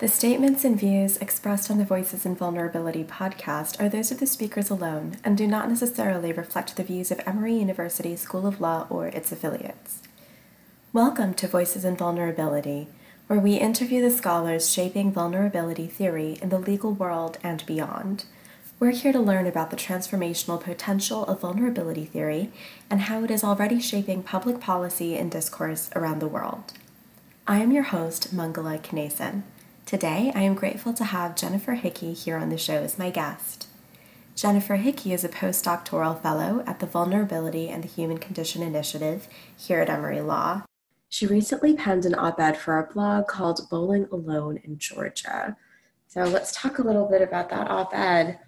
The statements and views expressed on the Voices in Vulnerability podcast are those of the speakers alone and do not necessarily reflect the views of Emory University School of Law or its affiliates. Welcome to Voices in Vulnerability, where we interview the scholars shaping vulnerability theory in the legal world and beyond. We're here to learn about the transformational potential of vulnerability theory and how it is already shaping public policy and discourse around the world. I am your host, Mangala Knason. Today, I am grateful to have Jennifer Hickey here on the show as my guest. Jennifer Hickey is a postdoctoral fellow at the Vulnerability and the Human Condition Initiative here at Emory Law. She recently penned an op ed for our blog called Bowling Alone in Georgia. So let's talk a little bit about that op ed.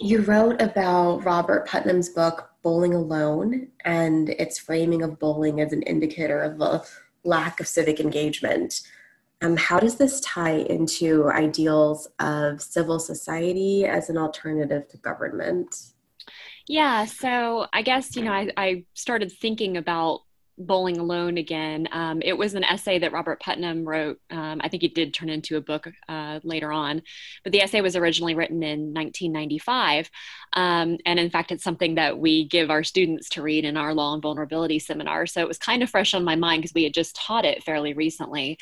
You wrote about Robert Putnam's book, Bowling Alone, and its framing of bowling as an indicator of a lack of civic engagement. Um, how does this tie into ideals of civil society as an alternative to government? Yeah, so I guess, you know, I, I started thinking about Bowling Alone again. Um, it was an essay that Robert Putnam wrote. Um, I think it did turn into a book uh, later on, but the essay was originally written in 1995. Um, and in fact, it's something that we give our students to read in our law and vulnerability seminar. So it was kind of fresh on my mind because we had just taught it fairly recently.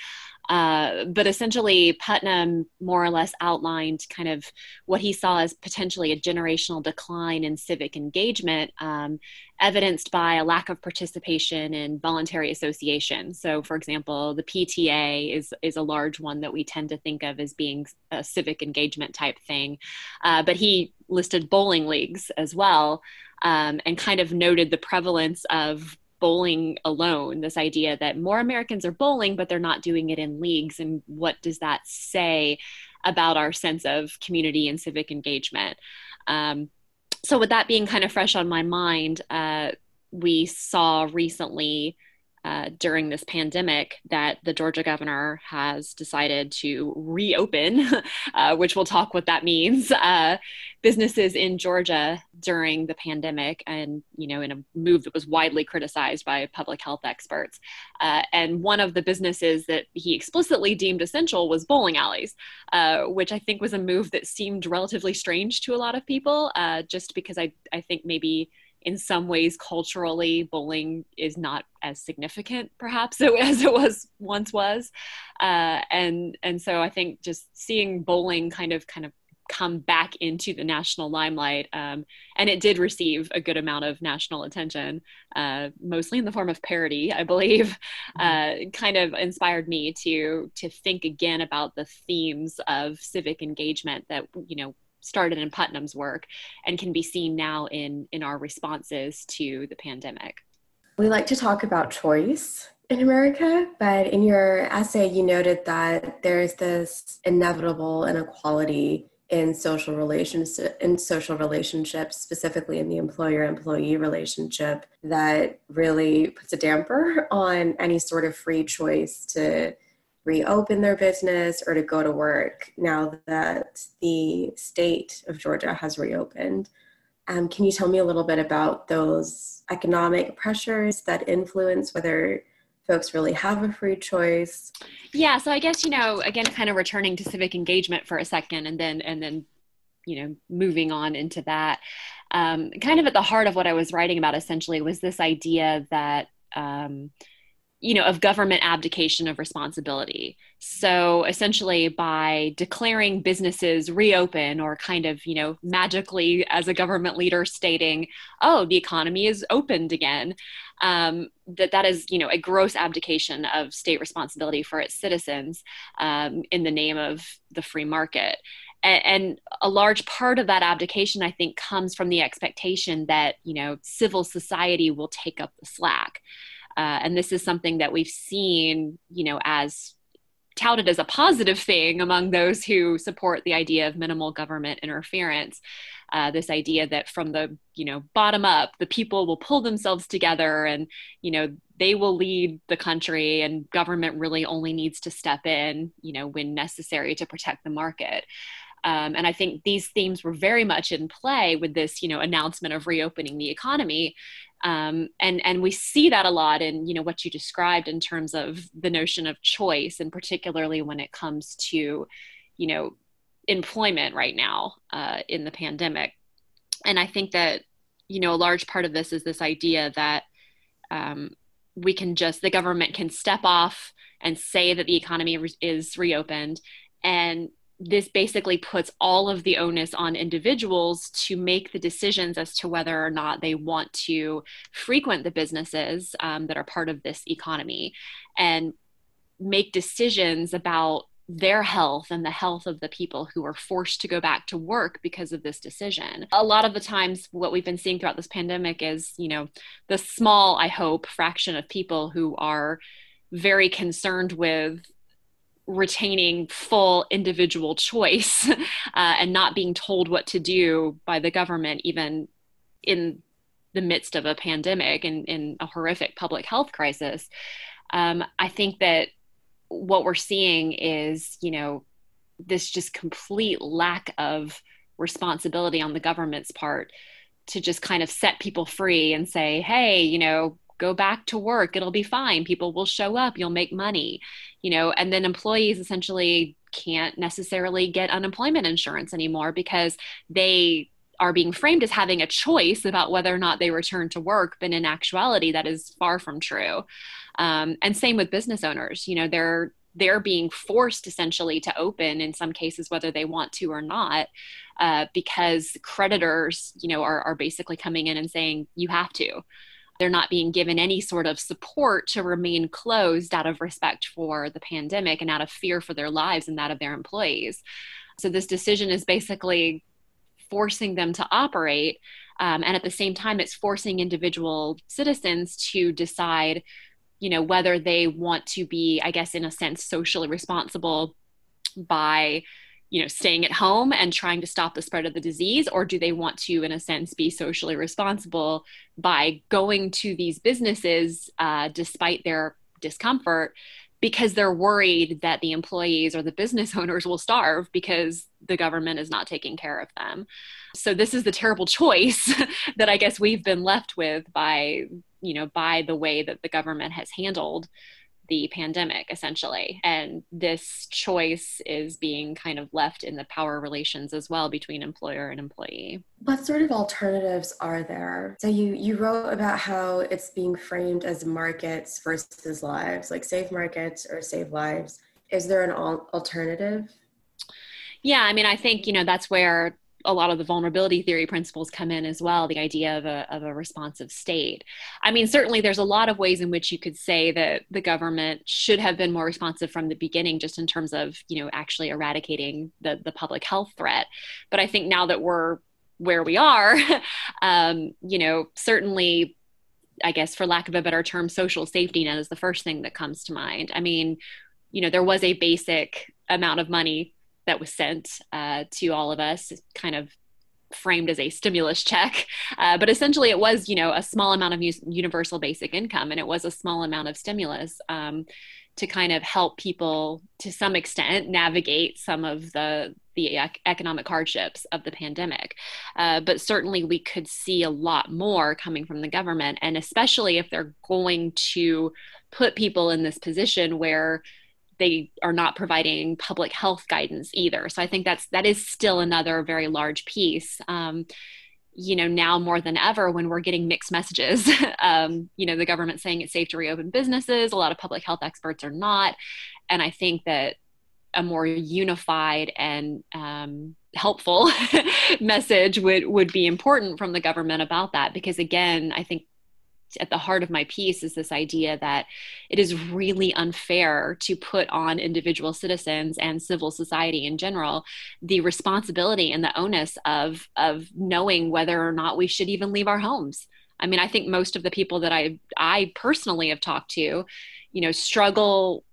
Uh, but essentially, Putnam more or less outlined kind of what he saw as potentially a generational decline in civic engagement, um, evidenced by a lack of participation in voluntary association. So, for example, the PTA is is a large one that we tend to think of as being a civic engagement type thing, uh, but he listed bowling leagues as well. Um, and kind of noted the prevalence of bowling alone this idea that more americans are bowling but they're not doing it in leagues. And what does that say about our sense of community and civic engagement? Um, so with that being kind of fresh on my mind uh, we saw recently uh, during this pandemic that the Georgia governor has decided to reopen, uh, which we'll talk what that means, uh, businesses in Georgia during the pandemic, and you know, in a move that was widely criticized by public health experts. Uh, and one of the businesses that he explicitly deemed essential was bowling alleys, uh, which I think was a move that seemed relatively strange to a lot of people, just because I I think maybe in some ways culturally bowling is not as significant perhaps as it was once was uh, and and so i think just seeing bowling kind of kind of come back into the national limelight um, and it did receive a good amount of national attention uh, mostly in the form of parody i believe mm-hmm. uh, kind of inspired me to to think again about the themes of civic engagement that you know started in Putnam's work and can be seen now in in our responses to the pandemic. We like to talk about choice in America, but in your essay you noted that there's this inevitable inequality in social relations in social relationships specifically in the employer employee relationship that really puts a damper on any sort of free choice to reopen their business or to go to work now that the state of Georgia has reopened. Um, can you tell me a little bit about those economic pressures that influence whether folks really have a free choice? Yeah, so I guess you know, again, kind of returning to civic engagement for a second, and then and then you know moving on into that. Um, kind of at the heart of what I was writing about essentially was this idea that. Um, you know of government abdication of responsibility. So essentially by declaring businesses reopen or kind of you know magically as a government leader stating oh the economy is opened again um, that that is you know a gross abdication of state responsibility for its citizens um, in the name of the free market. And, and a large part of that abdication i think comes from the expectation that you know civil society will take up the slack uh, and this is something that we've seen, you know, as touted as a positive thing among those who support the idea of minimal government interference. Uh, this idea that from the you know bottom up, the people will pull themselves together and you know they will lead the country, and government really only needs to step in, you know, when necessary to protect the market. Um, and I think these themes were very much in play with this, you know, announcement of reopening the economy. Um, and and we see that a lot in you know what you described in terms of the notion of choice, and particularly when it comes to, you know, employment right now uh, in the pandemic. And I think that you know a large part of this is this idea that um, we can just the government can step off and say that the economy re- is reopened and this basically puts all of the onus on individuals to make the decisions as to whether or not they want to frequent the businesses um, that are part of this economy and make decisions about their health and the health of the people who are forced to go back to work because of this decision. A lot of the times, what we've been seeing throughout this pandemic is, you know, the small, I hope, fraction of people who are very concerned with retaining full individual choice uh, and not being told what to do by the government, even in the midst of a pandemic and in a horrific public health crisis. Um, I think that what we're seeing is, you know, this just complete lack of responsibility on the government's part to just kind of set people free and say, hey, you know, go back to work it'll be fine people will show up you'll make money you know and then employees essentially can't necessarily get unemployment insurance anymore because they are being framed as having a choice about whether or not they return to work but in actuality that is far from true. Um, and same with business owners you know they're they're being forced essentially to open in some cases whether they want to or not uh, because creditors you know are, are basically coming in and saying you have to they're not being given any sort of support to remain closed out of respect for the pandemic and out of fear for their lives and that of their employees. So, this decision is basically forcing them to operate. Um, and at the same time, it's forcing individual citizens to decide, you know, whether they want to be, I guess, in a sense, socially responsible by you know staying at home and trying to stop the spread of the disease or do they want to in a sense be socially responsible by going to these businesses uh, despite their discomfort because they're worried that the employees or the business owners will starve because the government is not taking care of them? So this is the terrible choice that i guess we've been left with by you know by the way that the government has handled the pandemic essentially. And this choice is being kind of left in the power relations as well between employer and employee. What sort of alternatives are there? So you you wrote about how it's being framed as markets versus lives like save markets or save lives. Is there an alternative? Yeah i mean i think you know that's where a lot of the vulnerability theory principles come in as well the idea of a, of a responsive state. I mean certainly there's a lot of ways in which you could say that the government should have been more responsive from the beginning just in terms of you know actually eradicating the, the public health threat. But i think now that we're where we are um, you know certainly i guess for lack of a better term social safety net is the first thing that comes to mind. I mean you know there was a basic amount of money that was sent uh, to all of us, kind of framed as a stimulus check. Uh, but essentially, it was, you know, a small amount of universal basic income, and it was a small amount of stimulus. Um, to kind of help people to some extent navigate some of the the economic hardships of the pandemic. Uh, but certainly, we could see a lot more coming from the government, and especially if they're going to put people in this position where they are not providing public health guidance either. So I think that's that is still another very large piece. Um, you know, now more than ever, when we're getting mixed messages, um, you know, the government saying it's safe to reopen businesses, a lot of public health experts are not, and I think that a more unified and um, helpful message would would be important from the government about that because again i think at the heart of my piece is this idea that it is really unfair to put on individual citizens and civil society in general the responsibility and the onus of of knowing whether or not we should even leave our homes. I mean, I think most of the people that I I personally have talked to, you know, struggle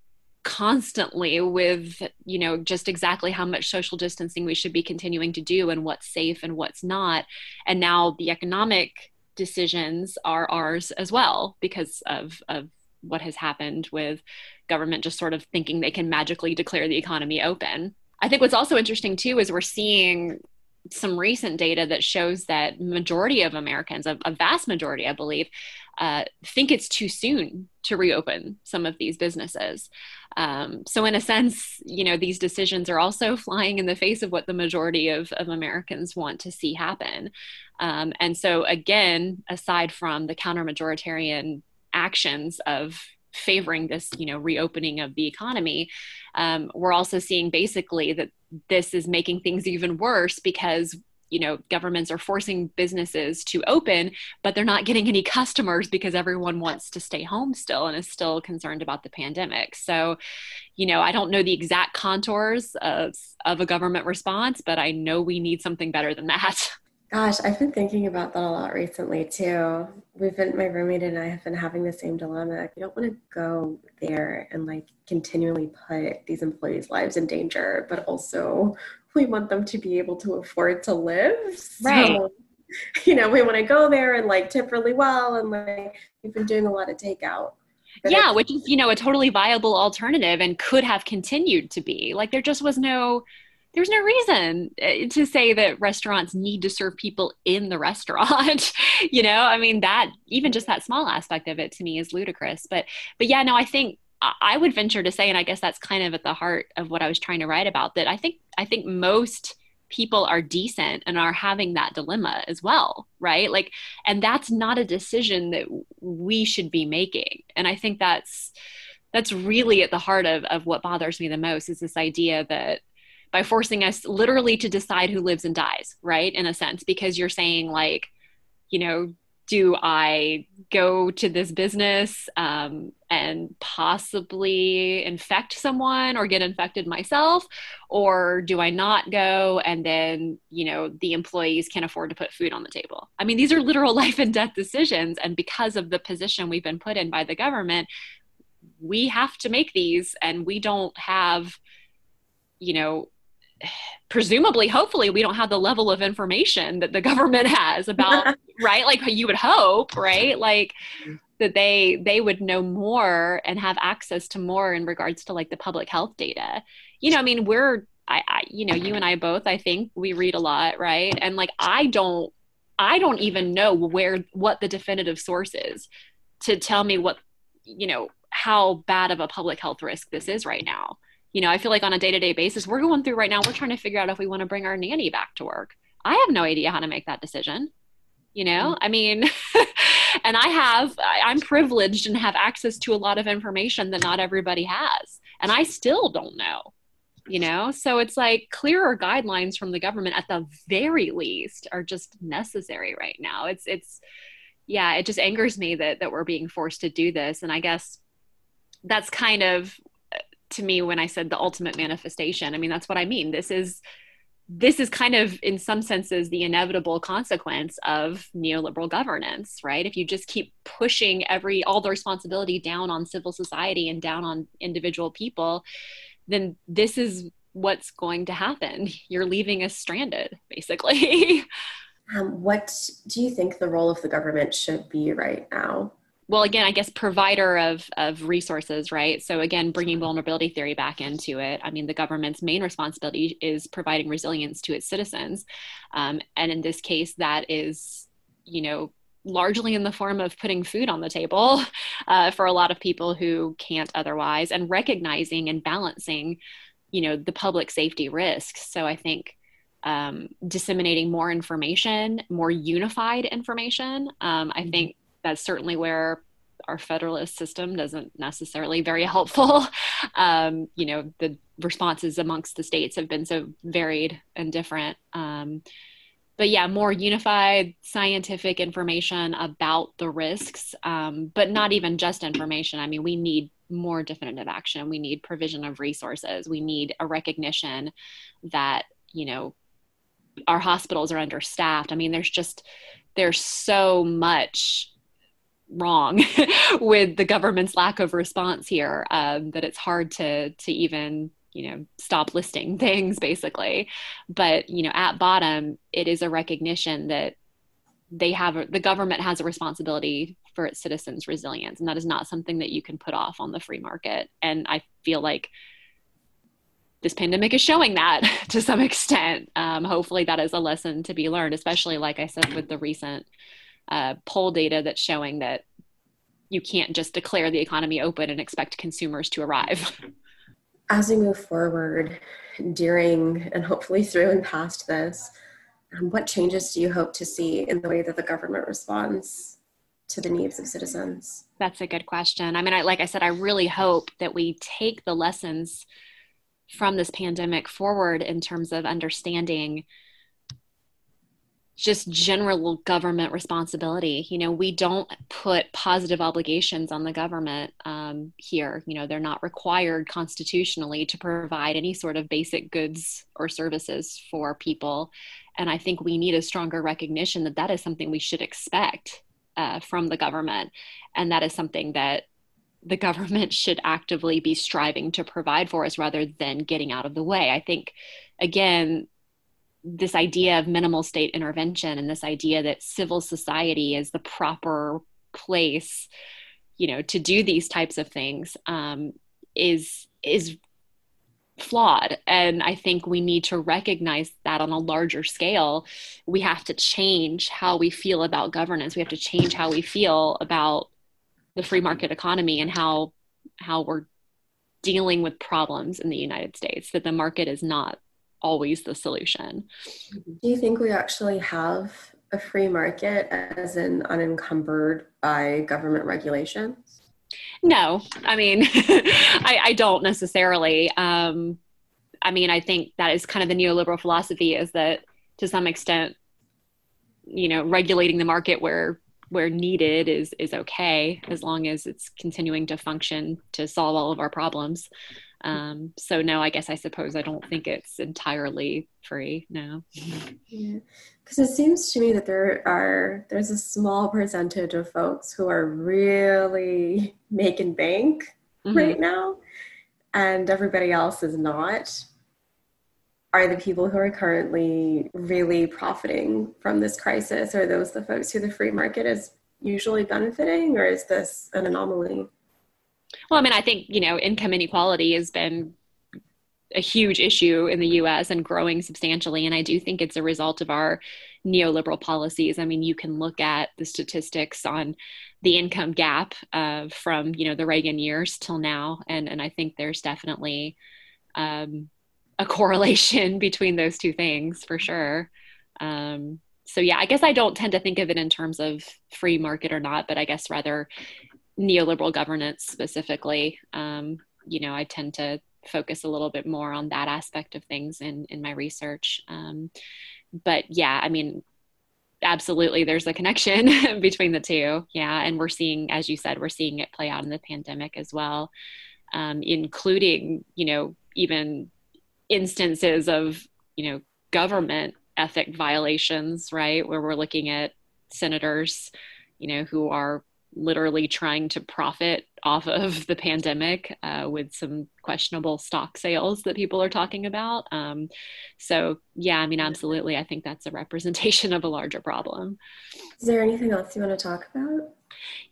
constantly with you know just exactly how much social distancing we should be continuing to do and what's safe and what's not and now the economic decisions are ours as well because of of what has happened with government just sort of thinking they can magically declare the economy open. I think what's also interesting too is we're seeing some recent data that shows that majority of Americans, a, a vast majority, I believe, uh, think it's too soon to reopen some of these businesses. Um, so, in a sense, you know, these decisions are also flying in the face of what the majority of, of Americans want to see happen. Um, and so, again, aside from the counter majoritarian actions of favoring this you know reopening of the economy um, we're also seeing basically that this is making things even worse because you know governments are forcing businesses to open but they're not getting any customers because everyone wants to stay home still and is still concerned about the pandemic so you know i don't know the exact contours of, of a government response but i know we need something better than that Gosh, I've been thinking about that a lot recently too. We've been, my roommate and I have been having the same dilemma. We don't want to go there and like continually put these employees' lives in danger, but also we want them to be able to afford to live. Right. So, you know, we want to go there and like tip really well. And like, we've been doing a lot of takeout. Yeah, which is, you know, a totally viable alternative and could have continued to be. Like, there just was no there's no reason eh, to say that restaurants need to serve people in the restaurant you know i mean that even just that small aspect of it to me is ludicrous but but yeah no i think i would venture to say and i guess that's kind of at the heart of what i was trying to write about that i think i think most people are decent and are having that dilemma as well right like and that's not a decision that we should be making and i think that's that's really at the heart of, of what bothers me the most is this idea that by forcing us literally to decide who lives and dies, right? In a sense, because you're saying, like, you know, do I go to this business um, and possibly infect someone or get infected myself? Or do I not go and then, you know, the employees can't afford to put food on the table? I mean, these are literal life and death decisions. And because of the position we've been put in by the government, we have to make these and we don't have, you know, presumably hopefully we don't have the level of information that the government has about right? Like you would hope right? Like that they they would know more and have access to more in regards to like the public health data. You know i mean we're I, I you know you and i both i think we read a lot right? And like i don't i don't even know where what the definitive source is to tell me what you know how bad of a public health risk this is right now you know, I feel like on a day to day basis, we're going through right now, we're trying to figure out if we want to bring our nanny back to work. I have no idea how to make that decision. You know, mm. I mean, and I have, I'm privileged and have access to a lot of information that not everybody has. And I still don't know, you know? So it's like clearer guidelines from the government at the very least are just necessary right now. It's, it's, yeah, it just angers me that, that we're being forced to do this. And I guess that's kind of to me when I said the ultimate manifestation. I mean, that's what I mean. This is this is kind of in some senses the inevitable consequence of neoliberal governance right if you just keep pushing every all the responsibility down on civil society and down on individual people then this is what's going to happen you're leaving us stranded basically um, what do you think the role of the government should be right now well again i guess provider of of resources right? So again bringing vulnerability theory back into it. I mean the government's main responsibility is providing resilience to its citizens. Um, and in this case that is you know largely in the form of putting food on the table uh, for a lot of people who can't otherwise and recognizing and balancing you know the public safety risks. So i think um, disseminating more information more unified information um, i mm-hmm. think that's certainly where our federalist system doesn't necessarily very helpful. Um, you know, the responses amongst the states have been so varied and different. Um, but yeah, more unified scientific information about the risks, um, but not even just information. I mean, we need more definitive action. We need provision of resources. We need a recognition that, you know, our hospitals are understaffed. I mean, there's just, there's so much wrong with the government's lack of response here um, that it's hard to to even you know stop listing things basically but you know at bottom it is a recognition that they have the government has a responsibility for its citizens resilience and that is not something that you can put off on the free market and i feel like this pandemic is showing that to some extent. Um, hopefully, that is a lesson to be learned, especially, like I said, with the recent uh, poll data that's showing that you can't just declare the economy open and expect consumers to arrive. As we move forward during and hopefully through and past this, um, what changes do you hope to see in the way that the government responds to the needs of citizens? That's a good question. I mean, I, like I said, I really hope that we take the lessons from this pandemic forward in terms of understanding just general government responsibility. You know, we don't put positive obligations on the government um, here. You know, they're not required constitutionally to provide any sort of basic goods or services for people. And I think we need a stronger recognition that that is something we should expect uh, from the government. And that is something that the government should actively be striving to provide for us rather than getting out of the way. I think, again, this idea of minimal state intervention and this idea that civil society is the proper place you know to do these types of things um, is is flawed. And i think we need to recognize that on a larger scale we have to change how we feel about governance. We have to change how we feel about the free market economy and how how we're dealing with problems in the united states that the market is not always the solution. Do you think we actually have a free market as in unencumbered by government regulations? No, I mean, I, I, don't necessarily. Um, I mean, I think that is kind of the neoliberal philosophy is that to some extent, you know, regulating the market where where needed is is okay as long as it's continuing to function to solve all of our problems. Um, so no, I guess I suppose I don't think it's entirely free. No. Yeah, because it seems to me that there are there's a small percentage of folks who are really making bank mm-hmm. right now, and everybody else is not. Are the people who are currently really profiting from this crisis? Are those the folks who the free market is usually benefiting, or is this an anomaly? Well, I mean, I think, you know, income inequality has been a huge issue in the US and growing substantially. And I do think it's a result of our neoliberal policies. I mean, you can look at the statistics on the income gap uh, from, you know, the Reagan years till now. And, and I think there's definitely um, a correlation between those two things for sure. Um, so yeah, I guess I don't tend to think of it in terms of free market or not, but I guess rather neoliberal governance specifically, um, you know, I tend to focus a little bit more on that aspect of things in in my research. Um, but yeah, I mean, absolutely, there's a connection between the two. Yeah, and we're seeing, as you said, we're seeing it play out in the pandemic as well, um, including you know even instances of you know government ethic violations, right, where we're looking at senators, you know, who are literally trying to profit off of the pandemic uh, with some questionable stock sales that people are talking about. Um, so, yeah, I mean, absolutely. I think that's a representation of a larger problem. Is there anything else you want to talk about?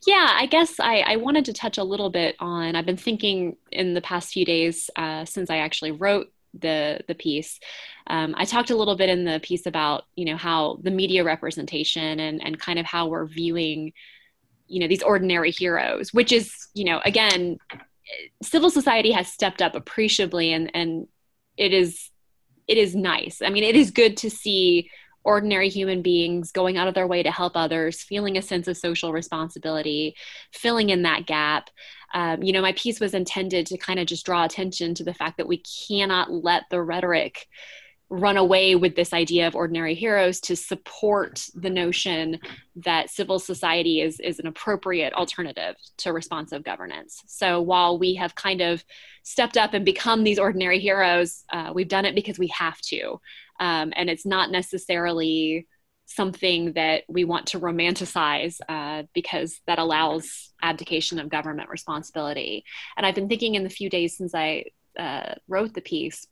Yeah, I guess I, I wanted to touch a little bit on. I've been thinking in the past few days uh, since I actually wrote the the piece. Um, I talked a little bit in the piece about you know how the media representation and and kind of how we're viewing you know these ordinary heroes which is you know again civil society has stepped up appreciably and and it is it is nice. I mean it is good to see ordinary human beings going out of their way to help others feeling a sense of social responsibility filling in that gap. Um, you know my piece was intended to kind of just draw attention to the fact that we cannot let the rhetoric run away with this idea of ordinary heroes to support the notion that civil society is, is an appropriate alternative to responsive governance. So while we have kind of stepped up and become these ordinary heroes, uh, we've done it because we have to. Um, and it's not necessarily something that we want to romanticize uh, because that allows abdication of government responsibility. And I've been thinking in the few days since I uh, wrote the piece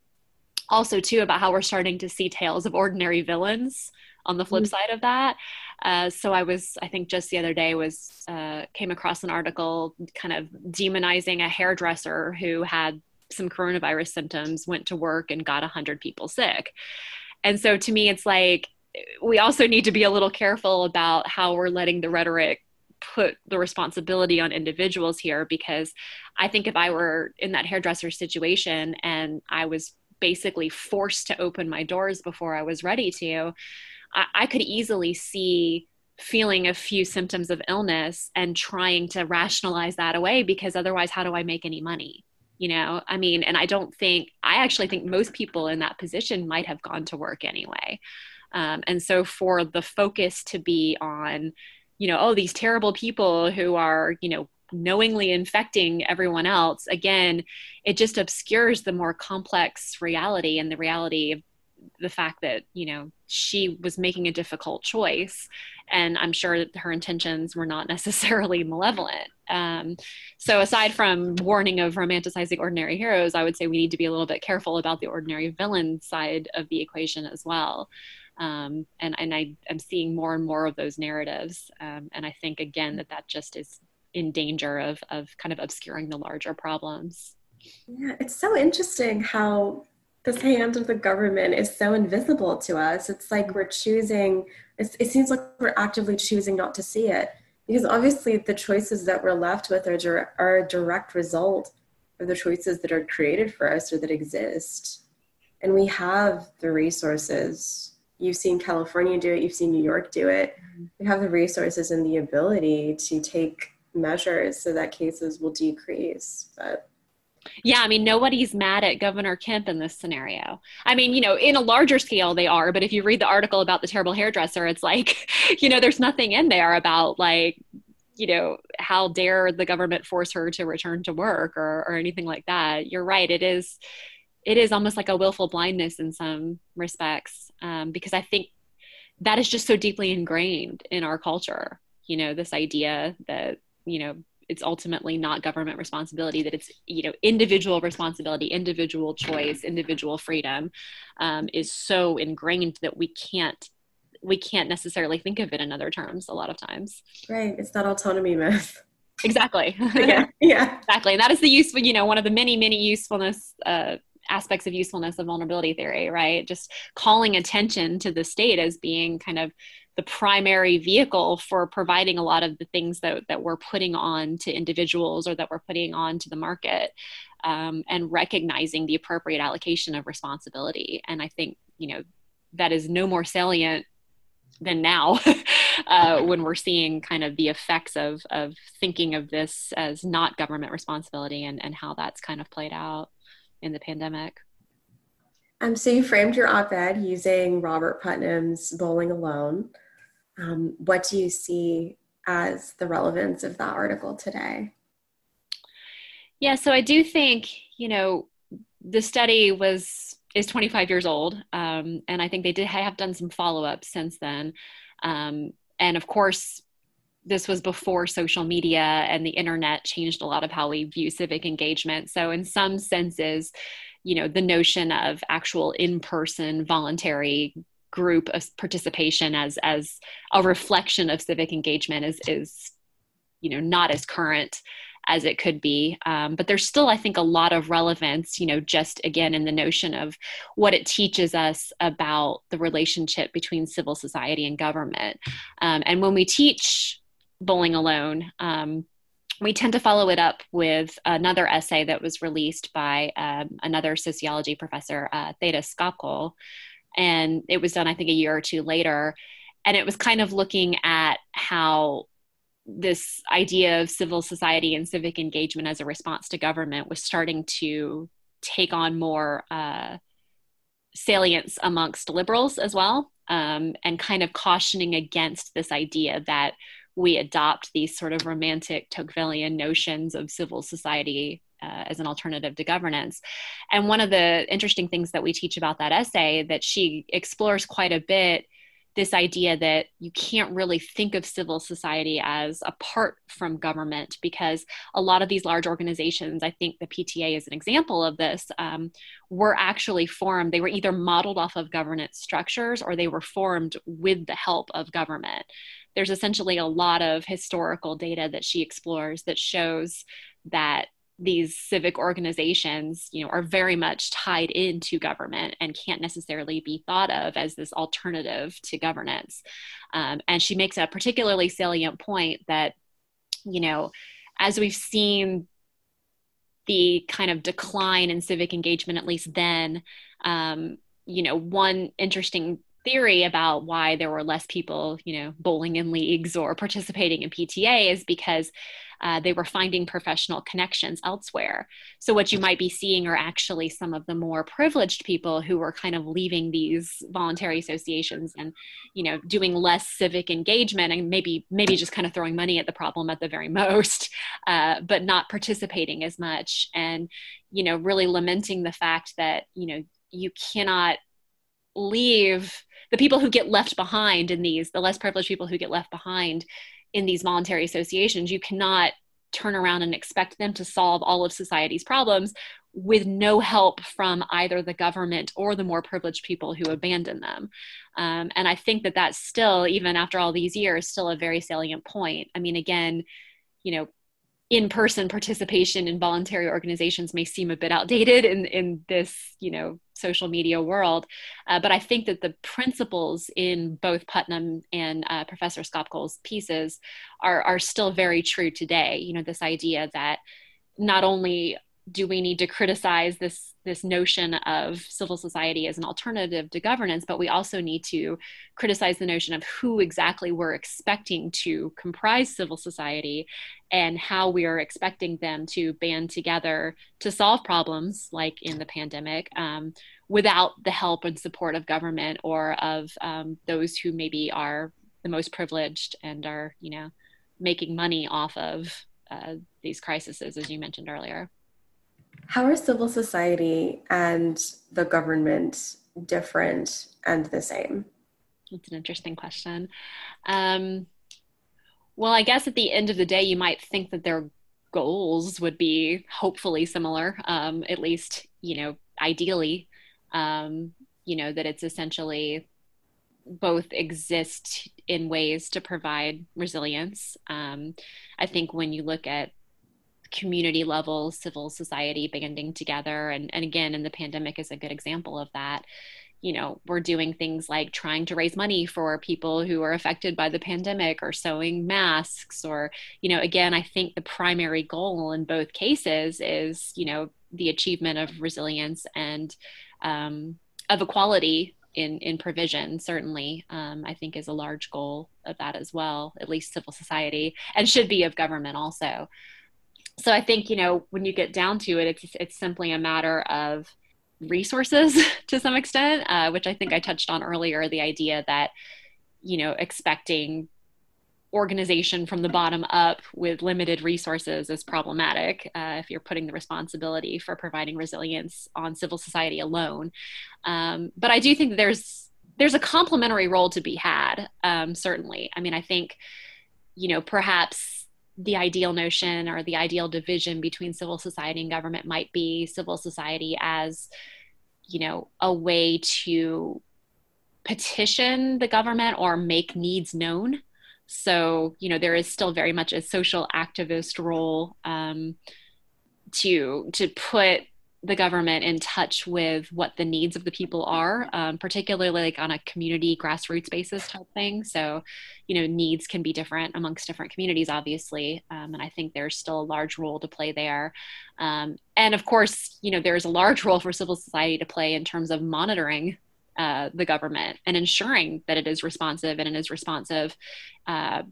also too about how we're starting to see tales of ordinary villains on the flip mm-hmm. side of that uh, so i was i think just the other day was uh, came across an article kind of demonizing a hairdresser who had some coronavirus symptoms, went to work, and got 100 people sick. And so to me, it's like we also need to be a little careful about how we're letting the rhetoric put the responsibility on individuals here because I think if I were in that hairdresser situation and I was basically forced to open my doors before I was ready to, I, I could easily see feeling a few symptoms of illness and trying to rationalize that away because otherwise how do i make any money? You know i mean and i don't think i actually think most people in that position might have gone to work anyway. Um, and so for the focus to be on you know oh these terrible people who are you know knowingly infecting everyone else again it just obscures the more complex reality and the reality of the fact that you know she was making a difficult choice and i'm sure that her intentions were not necessarily malevolent. Um, so aside from warning of romanticizing ordinary heroes i would say we need to be a little bit careful about the ordinary villain side of the equation as well. Um, and and I am seeing more and more of those narratives, um, and I think again that that just is in danger of of kind of obscuring the larger problems. Yeah, it's so interesting how this hand of the government is so invisible to us. It's like we're choosing, it seems like we're actively choosing not to see it. Because obviously, the choices that we're left with are, are a direct result of the choices that are created for us or that exist. And we have the resources. You've seen California do it, you've seen New York do it. Mm-hmm. We have the resources and the ability to take measures so that cases will decrease. But yeah, I mean, nobody's mad at Governor Kemp in this scenario. I mean, you know, in a larger scale, they are, but if you read the article about the terrible hairdresser, it's like, you know, there's nothing in there about like, you know, how dare the government force her to return to work or, or anything like that. You're right. It is, it is almost like a willful blindness in some respects, um, because I think that is just so deeply ingrained in our culture. You know, this idea that, you know, it's ultimately not government responsibility that it's you know individual responsibility individual choice individual freedom um, is so ingrained that we can't we can't necessarily think of it in other terms a lot of times. Right. It's that autonomy myth. Exactly. Yeah. Yeah. Exactly. And that is the useful you know one of the many many usefulness uh, aspects of usefulness of vulnerability theory right? Just calling attention to the state as being kind of the primary vehicle for providing a lot of the things that, that we're putting on to individuals or that we're putting on to the market um, and recognizing the appropriate allocation of responsibility. And i think you know that is no more salient than now uh, when we're seeing kind of the effects of of thinking of this as not government responsibility and, and how that's kind of played out in the pandemic. Um, so you framed your op-ed using robert putnam's bowling alone um, what do you see as the relevance of that article today? Yeah, so I do think, you know, the study was is 25 years old, um, and I think they did have done some follow up since then. Um, and of course, this was before social media and the internet changed a lot of how we view civic engagement. So, in some senses, you know, the notion of actual in person voluntary group of participation as as a reflection of civic engagement is is you know not as current as it could be. Um, but there's still i think a lot of relevance you know just again in the notion of what it teaches us about the relationship between civil society and government. Um, and when we teach bowling alone um, we tend to follow it up with another essay that was released by um, another sociology professor, uh, Theda Skocpol, and it was done i think a year or two later. And it was kind of looking at how this idea of civil society and civic engagement as a response to government was starting to take on more uh, salience amongst liberals as well um, and kind of cautioning against this idea that we adopt these sort of romantic Tocquevillian notions of civil society uh, as an alternative to governance. And one of the interesting things that we teach about that essay that she explores quite a bit this idea that you can't really think of civil society as apart from government because a lot of these large organizations, I think the PTA is an example of this, um, were actually formed. They were either modeled off of governance structures or they were formed with the help of government. There's essentially a lot of historical data that she explores that shows that these civic organizations you know are very much tied into government and can't necessarily be thought of as this alternative to governance. Um, and she makes a particularly salient point that you know as we've seen the kind of decline in civic engagement at least then um, you know one interesting theory about why there were less people, you know, bowling in leagues or participating in PTA is because uh, they were finding professional connections elsewhere. So, what you might be seeing are actually some of the more privileged people who were kind of leaving these voluntary associations and, you know, doing less civic engagement and maybe maybe just kind of throwing money at the problem at the very most, uh, but not participating as much, and you know, really lamenting the fact that you know you cannot leave the people who get left behind in these, the less privileged people who get left behind in these voluntary associations, you cannot turn around and expect them to solve all of society's problems with no help from either the government or the more privileged people who abandon them. Um, and I think that that's still, even after all these years, still a very salient point. I mean, again, you know, in-person participation in voluntary organizations may seem a bit outdated in, in this you know social media world. Uh, but i think that the principles in both putnam and uh, professor Skocpol's pieces are, are still very true today. You know this idea that not only do we need to criticize this this notion of civil society as an alternative to governance but we also need to criticize the notion of who exactly we're expecting to comprise civil society and how we are expecting them to band together to solve problems like in the pandemic um, without the help and support of government or of um, those who maybe are the most privileged and are you know making money off of uh, these crises as you mentioned earlier how are civil society and the government different and the same? That's an interesting question. Um, well, I guess at the end of the day, you might think that their goals would be hopefully similar, um, at least, you know, ideally. Um, you know, that it's essentially both exist in ways to provide resilience. Um, I think when you look at community level civil society banding together and, and again in the pandemic is a good example of that. You know we're doing things like trying to raise money for people who are affected by the pandemic or sewing masks or you know again i think the primary goal in both cases is you know the achievement of resilience and um, of equality in in provision certainly um, i think is a large goal of that as well at least civil society and should be of government also so I think you know when you get down to it, it's it's simply a matter of resources to some extent, uh, which I think I touched on earlier. The idea that you know expecting organization from the bottom up with limited resources is problematic uh, if you're putting the responsibility for providing resilience on civil society alone. Um, but I do think there's there's a complementary role to be had. Um, certainly, I mean, I think you know perhaps the ideal notion or the ideal division between civil society and government might be civil society as you know a way to petition the government or make needs known. So you know there is still very much a social activist role um, to to put the government in touch with what the needs of the people are, um, particularly like on a community grassroots basis type thing. So, you know, needs can be different amongst different communities, obviously. Um, and I think there's still a large role to play there. Um, and of course, you know, there's a large role for civil society to play in terms of monitoring uh, the government and ensuring that it is responsive and it is responsive uh,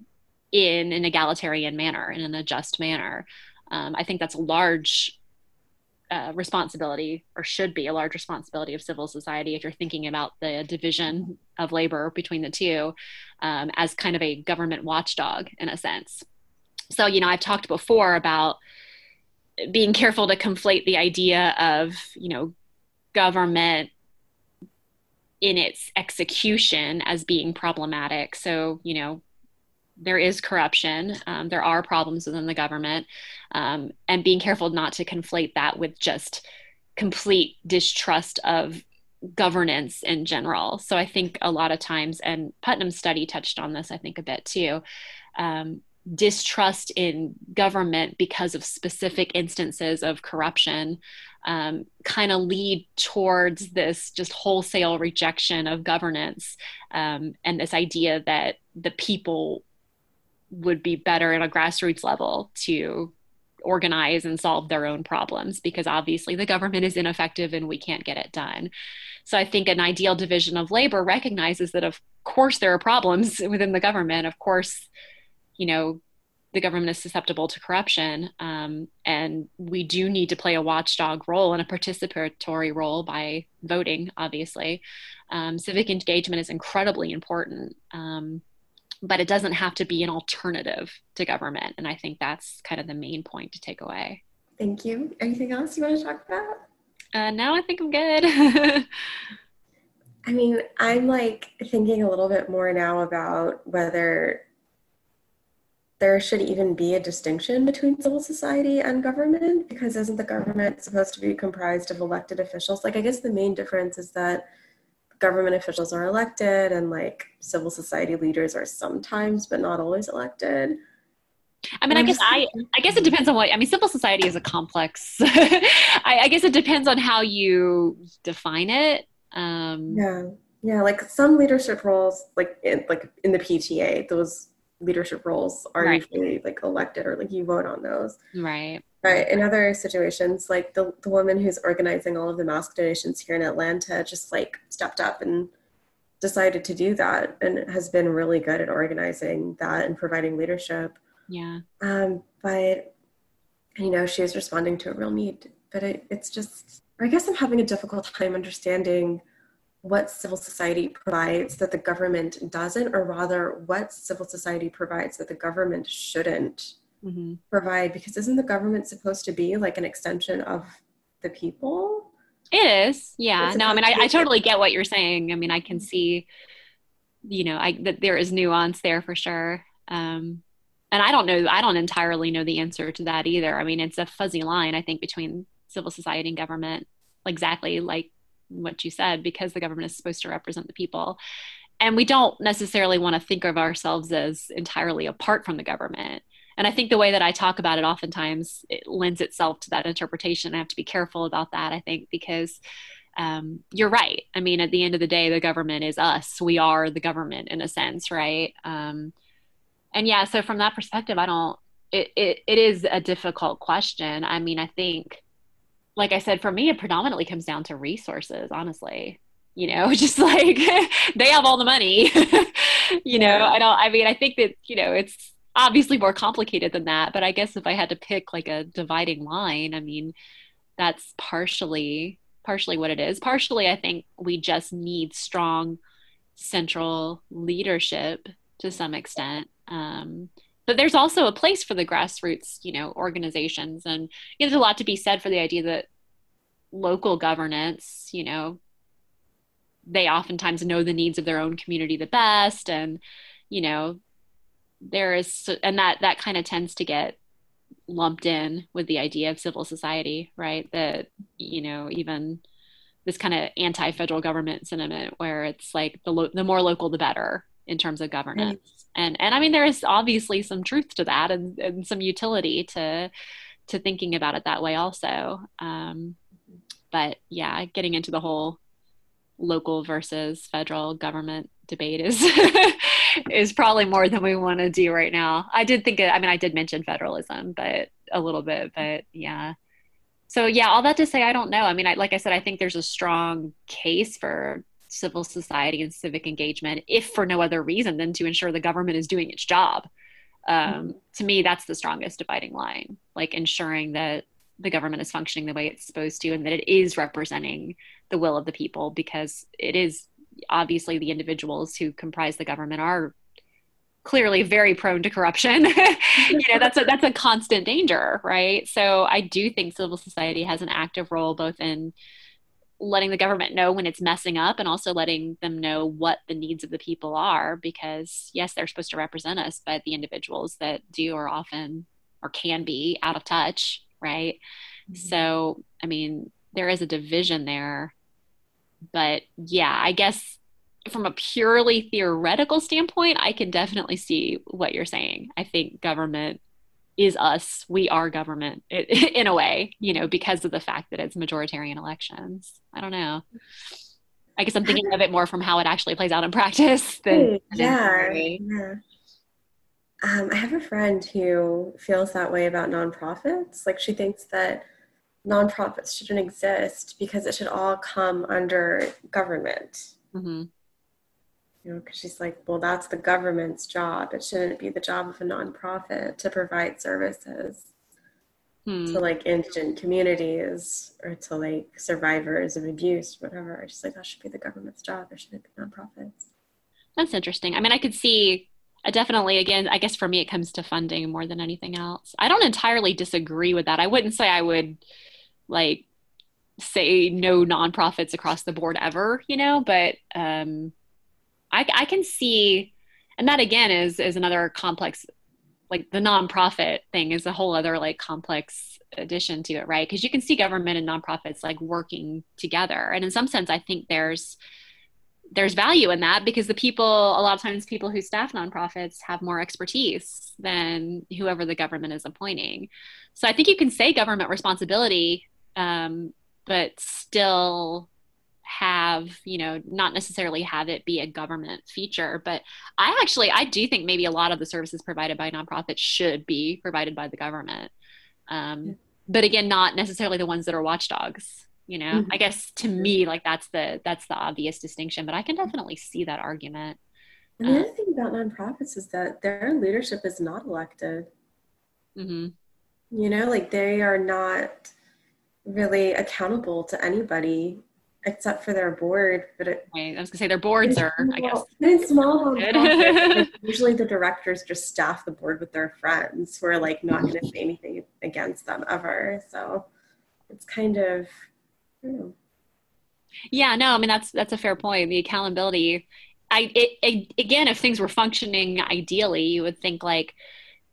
in an egalitarian manner, in a just manner. Um, I think that's a large uh, responsibility or should be a large responsibility of civil society if you're thinking about the division of labor between the two um, as kind of a government watchdog in a sense. So you know i've talked before about being careful to conflate the idea of you know government in its execution as being problematic. So you know there is corruption, um, there are problems within the government, um, and being careful not to conflate that with just complete distrust of governance in general. So I think a lot of times, and Putnam's study touched on this, I think, a bit too. Um, distrust in government because of specific instances of corruption um, kind of lead towards this just wholesale rejection of governance um, and this idea that the people would be better at a grassroots level to organize and solve their own problems because obviously the government is ineffective and we can't get it done. So I think an ideal division of labor recognizes that, of course, there are problems within the government. Of course, you know, the government is susceptible to corruption. Um, and we do need to play a watchdog role and a participatory role by voting, obviously. Um, civic engagement is incredibly important, um, but it doesn't have to be an alternative to government. And I think that's kind of the main point to take away. Thank you. Anything else you want to talk about? Uh, no, I think I'm good. I mean, I'm like thinking a little bit more now about whether there should even be a distinction between civil society and government because isn't the government supposed to be comprised of elected officials like i guess the main difference is that government officials are elected and like civil society leaders are sometimes but not always elected I mean, I guess I, I guess it depends on what I mean. Civil society is a complex. I, I, guess it depends on how you define it. Um, yeah, yeah. Like some leadership roles, like in, like in the PTA, those leadership roles are right. usually like elected or like you vote on those. Right. But in other situations, like the, the woman who's organizing all of the mask donations here in Atlanta just like stepped up and decided to do that and has been really good at organizing that and providing leadership. Yeah. Um, but you know, she is responding to a real need. But it, it's just I guess I'm having a difficult time understanding what civil society provides that the government doesn't, or rather, what civil society provides that the government shouldn't mm-hmm. provide? Because isn't the government supposed to be like an extension of the people? It is, yeah. No, I mean, I, I, totally get what you're saying. I mean, I can see, you know, I that there is nuance there for sure. Um, and I don't know, I don't entirely know the answer to that either. I mean, it's a fuzzy line, I think, between civil society and government. Exactly like what you said because the government is supposed to represent the people and we don't necessarily want to think of ourselves as entirely apart from the government and i think the way that i talk about it oftentimes it lends itself to that interpretation. I have to be careful about that i think because um, you're right. I mean at the end of the day the government is us. We are the government in a sense right? Um, and yeah so from that perspective i don't it, it, it is a difficult question. I mean i think like I said, for me, it predominantly comes down to resources, honestly. You know, just like they have all the money. you know, I don't, I mean, I think that, you know, it's obviously more complicated than that. But I guess if I had to pick like a dividing line, I mean, that's partially, partially what it is. Partially, I think we just need strong central leadership to some extent. Um, but there's also a place for the grassroots you know organizations and you know, there's a lot to be said for the idea that local governance you know they oftentimes know the needs of their own community the best and you know there is and that that kind of tends to get lumped in with the idea of civil society right that you know even this kind of anti-federal government sentiment where it's like the lo- the more local the better in terms of governance. Right. And and I mean there is obviously some truth to that and, and some utility to to thinking about it that way also. Um, but yeah, getting into the whole local versus federal government debate is is probably more than we want to do right now. I did think I mean I did mention federalism, but a little bit, but yeah. So yeah, all that to say I don't know. I mean, I, like I said I think there's a strong case for civil society and civic engagement, if for no other reason than to ensure the government is doing its job. Um, mm-hmm. To me, that's the strongest dividing line, like ensuring that the government is functioning the way it's supposed to and that it is representing the will of the people because it is obviously the individuals who comprise the government are clearly very prone to corruption. You know that's a that's a constant danger right? So i do think civil society has an active role both in letting the government know when it's messing up and also letting them know what the needs of the people are because yes they're supposed to represent us but the individuals that do are often or can be out of touch right mm-hmm. so i mean there is a division there but yeah i guess from a purely theoretical standpoint, I can definitely see what you're saying. I think government is us. We are government in a way, you know, because of the fact that it's majoritarian elections. I don't know. I guess I'm thinking of it more from how it actually plays out in practice than yeah. yeah. Um, I have a friend who feels that way about nonprofits. Like she thinks that nonprofits shouldn't exist because it should all come under government. Mm-hmm. You know, because she's like, well, that's the government's job. It shouldn't be the job of a nonprofit to provide services hmm. to like indigent communities or to like survivors of abuse, whatever. She's like, that should be the government's job. It shouldn't be nonprofits. That's interesting. I mean, I could see uh, definitely again i guess for me it comes to funding more than anything else. I don't entirely disagree with that. I wouldn't say i would like say no nonprofits across the board ever you know but um i, I can see and that again is is another complex like the nonprofit thing is a whole other like complex addition to it right? Because you can see government and nonprofits like working together. And in some sense i think there's there's value in that because the people a lot of times people who staff nonprofits have more expertise than whoever the government is appointing. So i think you can say government responsibility um, but still have you know not necessarily have it be a government feature. But i actually i do think maybe a lot of the services provided by nonprofits should be provided by the government. Um, but again not necessarily the ones that are watchdogs you know mm-hmm. i guess to me like that's the that's the obvious distinction but i can definitely see that argument and the other thing about nonprofits is that their leadership is not elected mm-hmm. you know like they are not really accountable to anybody except for their board but it, i was gonna say their boards are small, i guess in small nonprofits, usually the directors just staff the board with their friends who are like not gonna say anything against them ever so it's kind of yeah, no, I mean that's that's a fair point. The accountability. I it, it, again, if things were functioning ideally, you would think like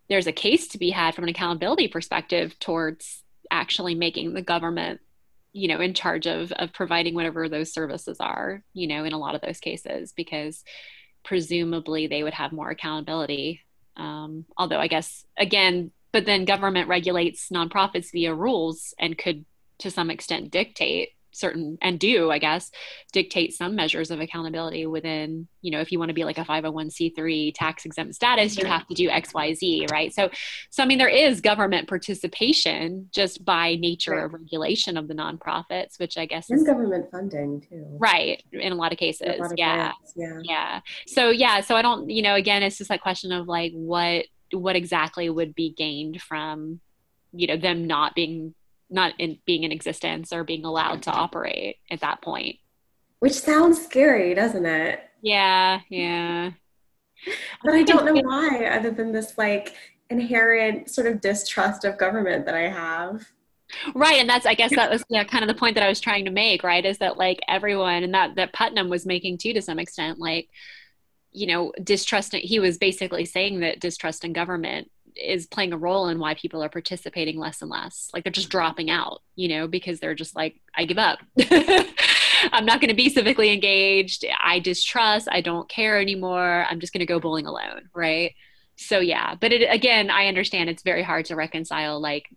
there's a case to be had from an accountability perspective towards actually making the government, you know, in charge of of providing whatever those services are. You know, in a lot of those cases, because presumably they would have more accountability. Um, although I guess again, but then government regulates nonprofits via rules and could to some extent dictate certain and do i guess dictate some measures of accountability within you know if you want to be like a 501c3 tax exempt status you have to do xyz right? So so i mean there is government participation just by nature right. of regulation of the nonprofits which i guess and is government funding too. Right in a lot of cases lot of yeah. yeah. Yeah. So yeah so i don't you know again it's just that question of like what what exactly would be gained from you know them not being not in being in existence or being allowed to operate at that point. Which sounds scary, doesn't it? Yeah, yeah. But I don't know why, other than this like inherent sort of distrust of government that I have. Right, and that's I guess that was yeah, kind of the point that I was trying to make. Right, is that like everyone, and that that Putnam was making too to some extent, like you know, distrust. He was basically saying that distrust in government is playing a role in why people are participating less and less. Like they're just mm-hmm. dropping out, you know, because they're just like, I give up. I'm not going to be civically engaged. I distrust. I don't care anymore. I'm just going to go bowling alone. Right. So, yeah. But it, again, I understand it's very hard to reconcile. Like,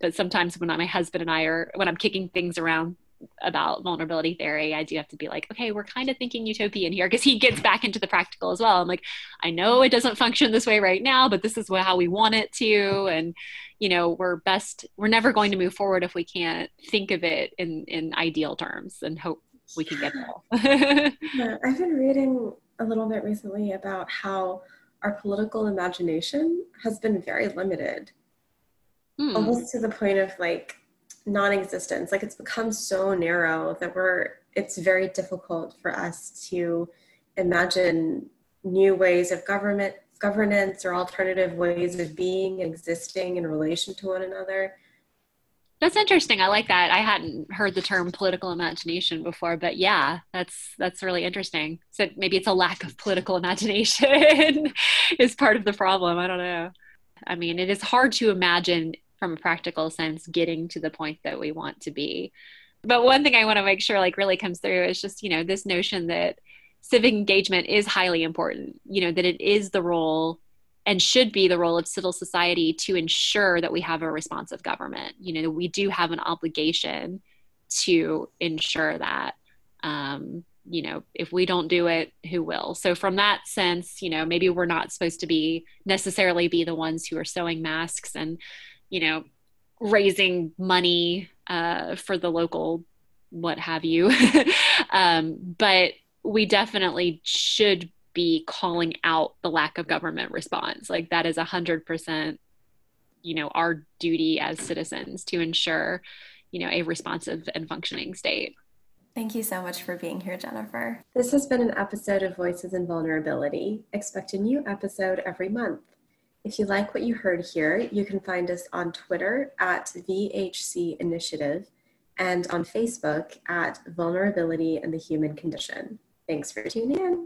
but sometimes when my husband and I are, when I'm kicking things around about vulnerability theory, I do have to be like, okay, we're kind of thinking utopian here because he gets back into the practical as well. I'm like, I know it doesn't function this way right now, but this is how we want it to. And, you know, we're best, we're never going to move forward if we can't think of it in, in ideal terms and hope we can get there. yeah, I've been reading a little bit recently about how our political imagination has been very limited. Hmm. Almost to the point of like non-existence. Like it's become so narrow that we're it's very difficult for us to imagine new ways of government governance or alternative ways of being existing in relation to one another. That's interesting. I like that. I hadn't heard the term political imagination before but yeah that's that's really interesting. So maybe it's a lack of political imagination is part of the problem. I don't know. I mean it is hard to imagine from a practical sense getting to the point that we want to be but one thing i want to make sure like really comes through is just you know this notion that civic engagement is highly important, you know, that it is the role and should be the role of civil society to ensure that we have a responsive government. You know, we do have an obligation to ensure that. Um, you know, if we don't do it, who will? So from that sense, you know, maybe we're not supposed to be necessarily be the ones who are sewing masks and, you know, raising money uh, for the local what have you. um, but we definitely should be calling out the lack of government response. Like that is a hundred percent, you know, our duty as citizens to ensure, you know, a responsive and functioning state. Thank you so much for being here, Jennifer. This has been an episode of Voices in Vulnerability. Expect a new episode every month. If you like what you heard here, you can find us on Twitter at VHC Initiative and on Facebook at Vulnerability and the Human Condition. Thanks for tuning in.